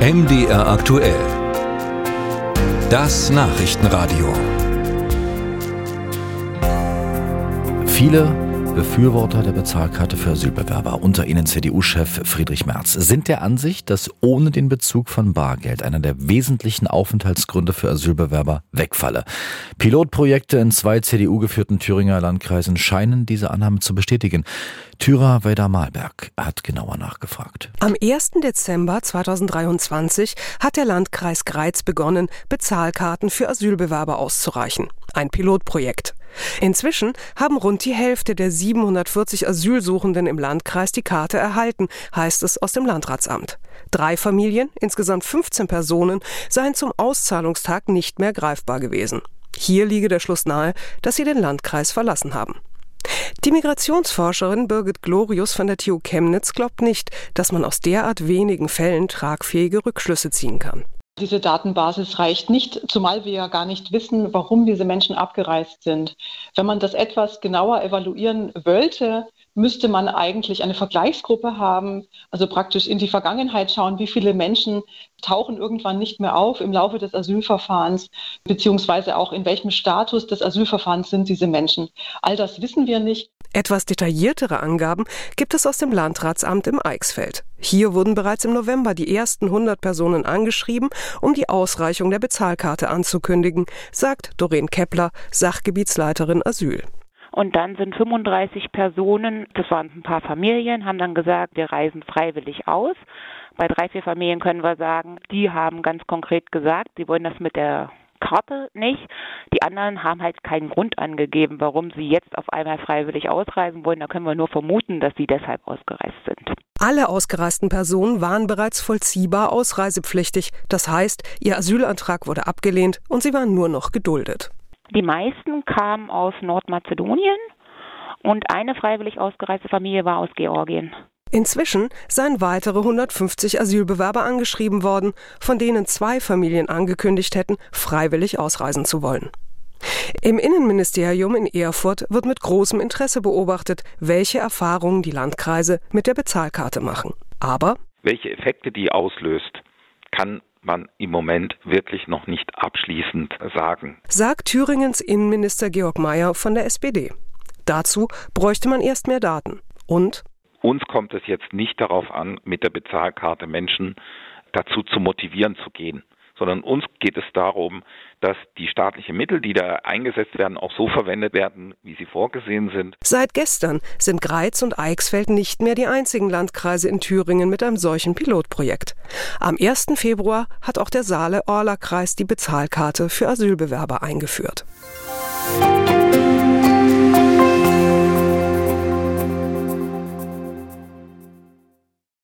MDR aktuell. Das Nachrichtenradio. Viele Befürworter der Bezahlkarte für Asylbewerber, unter ihnen CDU-Chef Friedrich Merz, sind der Ansicht, dass ohne den Bezug von Bargeld einer der wesentlichen Aufenthaltsgründe für Asylbewerber wegfalle. Pilotprojekte in zwei CDU-geführten Thüringer Landkreisen scheinen diese Annahme zu bestätigen. Thürer Weder Malberg hat genauer nachgefragt. Am 1. Dezember 2023 hat der Landkreis Greiz begonnen, Bezahlkarten für Asylbewerber auszureichen. Ein Pilotprojekt. Inzwischen haben rund die Hälfte der 740 Asylsuchenden im Landkreis die Karte erhalten, heißt es aus dem Landratsamt. Drei Familien, insgesamt 15 Personen, seien zum Auszahlungstag nicht mehr greifbar gewesen. Hier liege der Schluss nahe, dass sie den Landkreis verlassen haben. Die Migrationsforscherin Birgit Glorius von der TU Chemnitz glaubt nicht, dass man aus derart wenigen Fällen tragfähige Rückschlüsse ziehen kann. Diese Datenbasis reicht nicht, zumal wir ja gar nicht wissen, warum diese Menschen abgereist sind. Wenn man das etwas genauer evaluieren wollte, müsste man eigentlich eine Vergleichsgruppe haben, also praktisch in die Vergangenheit schauen, wie viele Menschen tauchen irgendwann nicht mehr auf im Laufe des Asylverfahrens, beziehungsweise auch in welchem Status des Asylverfahrens sind diese Menschen. All das wissen wir nicht. Etwas detailliertere Angaben gibt es aus dem Landratsamt im Eichsfeld. Hier wurden bereits im November die ersten 100 Personen angeschrieben, um die Ausreichung der Bezahlkarte anzukündigen, sagt Doreen Kepler, Sachgebietsleiterin Asyl. Und dann sind 35 Personen, das waren ein paar Familien, haben dann gesagt, wir reisen freiwillig aus. Bei drei, vier Familien können wir sagen, die haben ganz konkret gesagt, sie wollen das mit der Karte nicht. Die anderen haben halt keinen Grund angegeben, warum sie jetzt auf einmal freiwillig ausreisen wollen. Da können wir nur vermuten, dass sie deshalb ausgereist sind. Alle ausgereisten Personen waren bereits vollziehbar ausreisepflichtig. Das heißt, ihr Asylantrag wurde abgelehnt und sie waren nur noch geduldet. Die meisten kamen aus Nordmazedonien und eine freiwillig ausgereiste Familie war aus Georgien. Inzwischen seien weitere 150 Asylbewerber angeschrieben worden, von denen zwei Familien angekündigt hätten, freiwillig ausreisen zu wollen. Im Innenministerium in Erfurt wird mit großem Interesse beobachtet, welche Erfahrungen die Landkreise mit der Bezahlkarte machen. Aber welche Effekte die auslöst, kann man im Moment wirklich noch nicht abschließend sagen. Sagt Thüringens Innenminister Georg Mayer von der SPD. Dazu bräuchte man erst mehr Daten. Und uns kommt es jetzt nicht darauf an, mit der Bezahlkarte Menschen dazu zu motivieren zu gehen, sondern uns geht es darum, dass die staatlichen Mittel, die da eingesetzt werden, auch so verwendet werden, wie sie vorgesehen sind. Seit gestern sind Greiz und Eichsfeld nicht mehr die einzigen Landkreise in Thüringen mit einem solchen Pilotprojekt. Am 1. Februar hat auch der Saale-Orla-Kreis die Bezahlkarte für Asylbewerber eingeführt. Musik